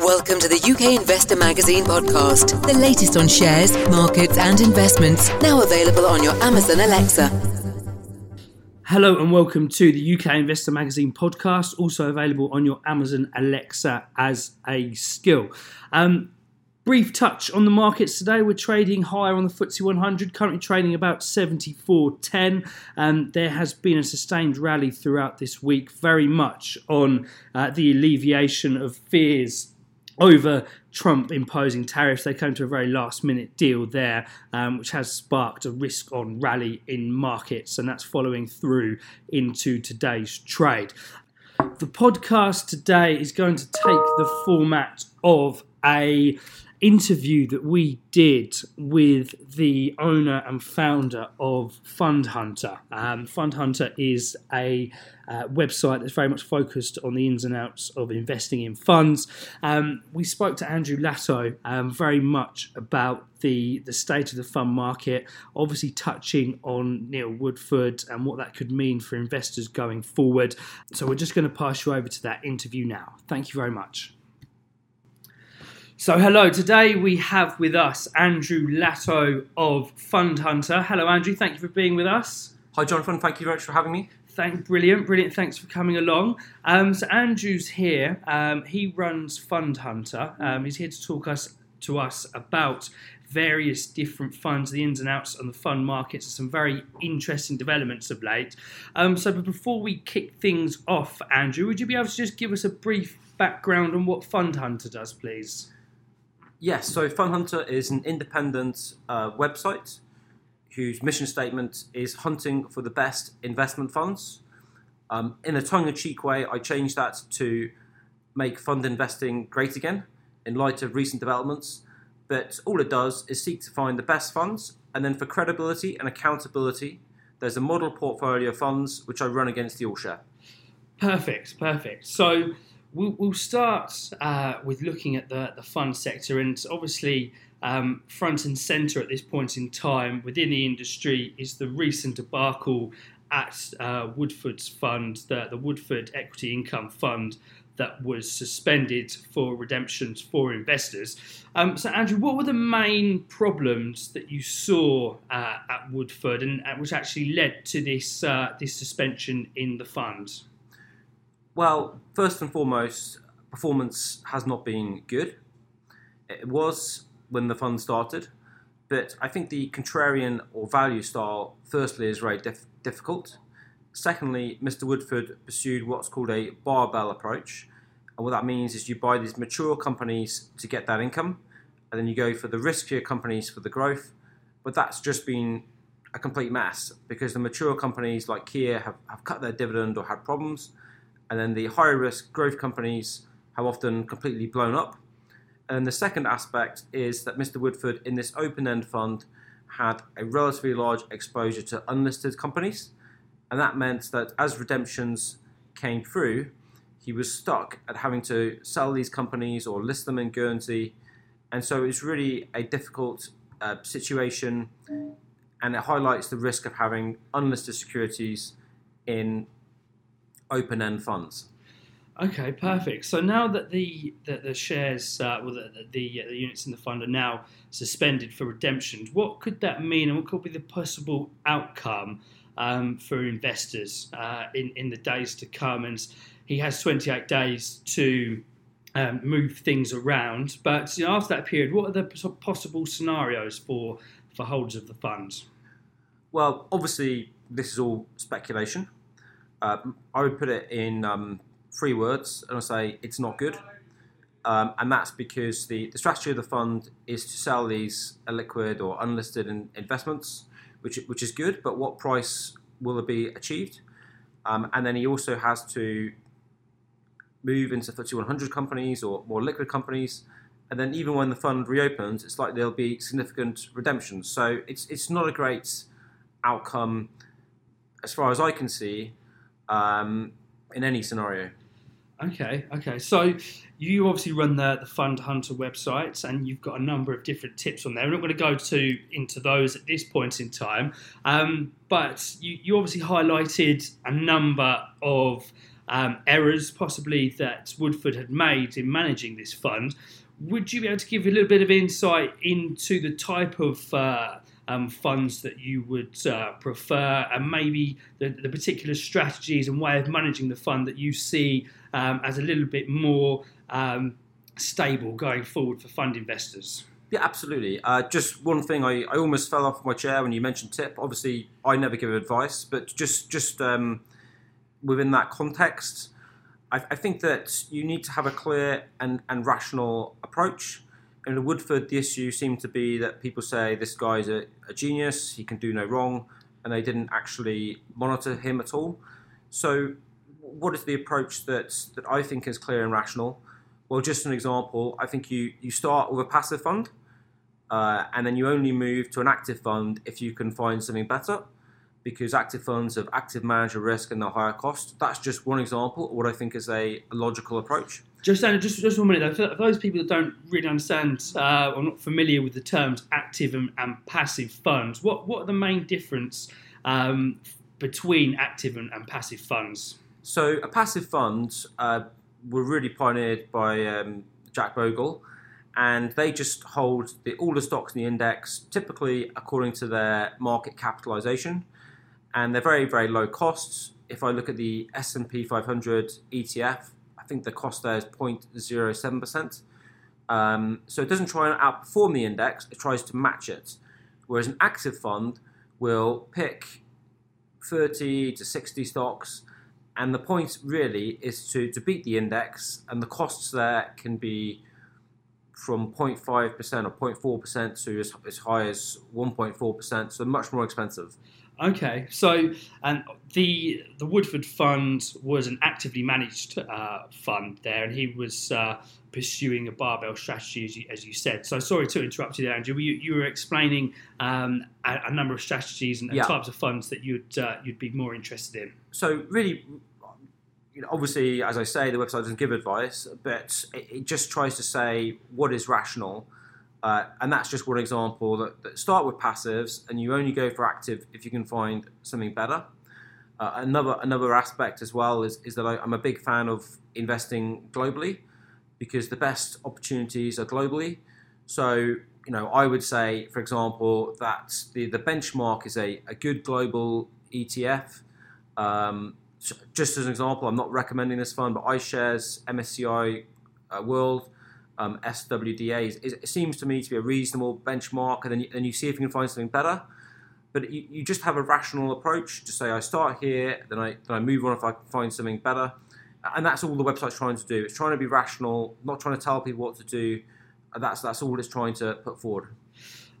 Welcome to the UK Investor Magazine podcast, the latest on shares, markets, and investments. Now available on your Amazon Alexa. Hello and welcome to the UK Investor Magazine podcast, also available on your Amazon Alexa as a skill. Um, brief touch on the markets today. We're trading higher on the FTSE 100, currently trading about 74.10. Um, there has been a sustained rally throughout this week, very much on uh, the alleviation of fears over Trump imposing tariffs. They came to a very last minute deal there, um, which has sparked a risk on rally in markets, and that's following through into today's trade. The podcast today is going to take the format of a interview that we did with the owner and founder of Fund Hunter. Um, Fund Hunter is a uh, website that's very much focused on the ins and outs of investing in funds. Um, we spoke to Andrew Latto um, very much about the the state of the fund market, obviously touching on Neil Woodford and what that could mean for investors going forward. So we're just going to pass you over to that interview now. Thank you very much. So, hello. Today we have with us Andrew Latto of Fund Hunter. Hello, Andrew. Thank you for being with us. Hi, Jonathan. Thank you very much for having me. Thank, brilliant, brilliant. Thanks for coming along. Um, so, Andrew's here. Um, he runs Fund Hunter. Um, he's here to talk us to us about various different funds, the ins and outs on the fund markets, and some very interesting developments of late. Um, so, but before we kick things off, Andrew, would you be able to just give us a brief background on what Fund Hunter does, please? Yes, so Fund Hunter is an independent uh, website whose mission statement is hunting for the best investment funds. Um, in a tongue in cheek way, I changed that to make fund investing great again in light of recent developments. But all it does is seek to find the best funds, and then for credibility and accountability, there's a model portfolio of funds which I run against the all share. Perfect, perfect. So We'll, start uh, with looking at the, the fund sector, and obviously, um, front and centre at this point in time within the industry is the recent debacle at uh, Woodford's fund, the, the Woodford Equity Income Fund, that was suspended for redemptions for investors. Um, so, Andrew, what were the main problems that you saw uh, at Woodford, and uh, which actually led to this uh, this suspension in the fund? Well, first and foremost, performance has not been good. It was when the fund started, but I think the contrarian or value style, firstly, is very dif- difficult. Secondly, Mr. Woodford pursued what's called a barbell approach. And what that means is you buy these mature companies to get that income, and then you go for the riskier companies for the growth. But that's just been a complete mess because the mature companies like Kia have, have cut their dividend or had problems and then the higher risk growth companies have often completely blown up. And the second aspect is that Mr. Woodford, in this open end fund, had a relatively large exposure to unlisted companies. And that meant that as redemptions came through, he was stuck at having to sell these companies or list them in Guernsey. And so it's really a difficult uh, situation, and it highlights the risk of having unlisted securities in open end funds. Okay, perfect. So now that the the, the shares, uh, well, the, the, the units in the fund are now suspended for redemptions, what could that mean, and what could be the possible outcome um, for investors uh, in in the days to come? And he has 28 days to um, move things around. But you know, after that period, what are the possible scenarios for for holders of the funds? Well, obviously, this is all speculation. Uh, I would put it in um, three words, and I say it's not good. Um, and that's because the, the strategy of the fund is to sell these illiquid or unlisted in, investments, which which is good. But what price will it be achieved? Um, and then he also has to move into FTSE 100 companies or more liquid companies. And then even when the fund reopens, it's like there'll be significant redemptions. So it's it's not a great outcome as far as I can see um, in any scenario. Okay, okay. So you obviously run the, the Fund Hunter websites, and you've got a number of different tips on there. We're not going to go to into those at this point in time, um, but you, you obviously highlighted a number of um, errors possibly that Woodford had made in managing this fund. Would you be able to give a little bit of insight into the type of uh, um, funds that you would uh, prefer, and maybe the, the, particular strategies and way of managing the fund that you see um, as a little bit more um, stable going forward for fund investors? Yeah, absolutely. Uh, just one thing, I, I almost fell off my chair when you mentioned tip. Obviously, I never give advice, but just just um, within that context, I, I, think that you need to have a clear and, and rational approach. In the Woodford, the issue seemed to be that people say this guy's a, a genius, he can do no wrong, and they didn't actually monitor him at all. So, what is the approach that that I think is clear and rational? Well, just an example, I think you, you start with a passive fund uh, and then you only move to an active fund if you can find something better because active funds have active manager risk and they're higher cost. That's just one example of what I think is a logical approach. Just, just, just one minute though. For those people that don't really understand uh, or not familiar with the terms active and, and passive funds, what, what are the main difference um, between active and, and, passive funds? So, a passive fund uh, were really pioneered by um, Jack Bogle, and they just hold the, all the stocks in the index, typically according to their market capitalization, and they're very very low costs. If I look at the S&P 500 ETF, I think the cost there is 0.07 percent. Um, so it doesn't try and outperform the index; it tries to match it. Whereas an active fund will pick 30 to 60 stocks and the point really is to, to beat the index, and the costs there can be from 0.5% or 0.4% to as, as high as 1.4%, so much more expensive. Okay, so and the the Woodford Fund was an actively managed uh, fund there, and he was uh, pursuing a barbell strategy, as you, as you, said. So sorry to interrupt you there, Andrew. You, you were explaining um, a, a, number of strategies and, and yeah. types of funds that you'd uh, you'd be more interested in. So really, you know, obviously, as I say, the website doesn't give advice, but it, it just tries to say what is rational. Uh, and that's just one example that, that, start with passives and you only go for active if you can find something better. Uh, another another aspect as well is, is that I, I'm a big fan of investing globally because the best opportunities are globally. So, you know, I would say, for example, that the, the benchmark is a, a good global ETF. Um, just as an example, I'm not recommending this fund, but iShares MSCI uh, World um, SWDA is, it seems to me to be a reasonable benchmark, and then you, you see if you can find something better. But you, you just have a rational approach to say I start here, then I then I move on if I find something better, and that's all the website's trying to do. It's trying to be rational, not trying to tell people what to do. That's that's all it's trying to put forward.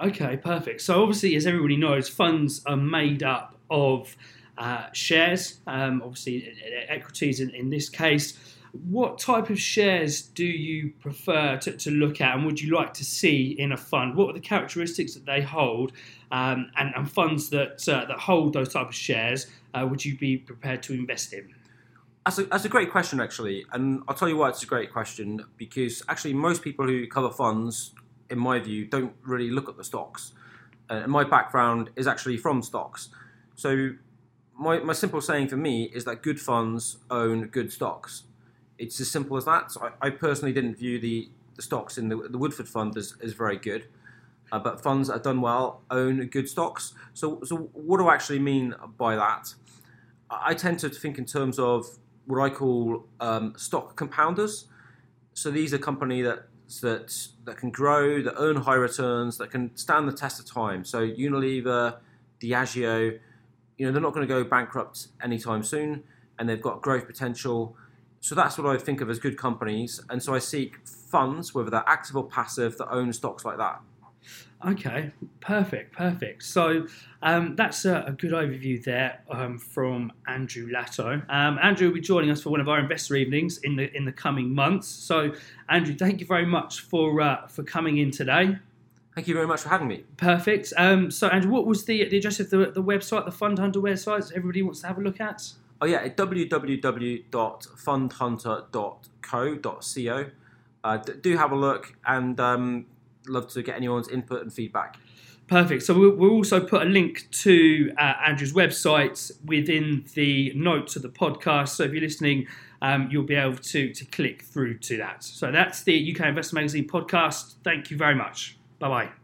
Okay, perfect. So obviously, as everybody knows, funds are made up of uh, shares, um, obviously equities in, in this case. What type of shares do you prefer to, to, look at and would you like to see in a fund? What are the characteristics that they hold um, and, and, funds that, uh, that hold those type of shares uh, would you be prepared to invest in? That's a, that's a great question, actually. And I'll tell you why it's a great question because actually, most people who cover funds, in my view, don't really look at the stocks. Uh, and my background is actually from stocks. So my, my simple saying for me is that good funds own good stocks. It's as simple as that. So I, I personally didn't view the, the stocks in the, the Woodford fund as, as very good. Uh, but funds that have done well own good stocks. So, so what do I actually mean by that? I tend to think in terms of what I call um, stock compounders. So these are companies that that that can grow, that earn high returns, that can stand the test of time. So Unilever, Diageo, you know, they're not going to go bankrupt anytime soon, and they've got growth potential. So that's what I think of as good companies, and so I seek funds, whether they're active or passive, that own stocks like that. Okay, perfect, perfect. So um, that's a, a, good overview there um, from Andrew Latto. Um, Andrew will be joining us for one of our investor evenings in the in the coming months. So, Andrew, thank you very much for uh, for coming in today. Thank you very much for having me. Perfect. Um, so, Andrew, what was the, the address of the, the website, the Fund Hunter website everybody wants to have a look at? Oh, yeah, www.fundhunter.co.co. Uh, do have a look and um, love to get anyone's input and feedback. Perfect. So we'll, we'll also put a link to uh, Andrew's website within the notes of the podcast. So if you're listening, um, you'll be able to, to click through to that. So that's the UK Investor Magazine podcast. Thank you very much. Bye bye.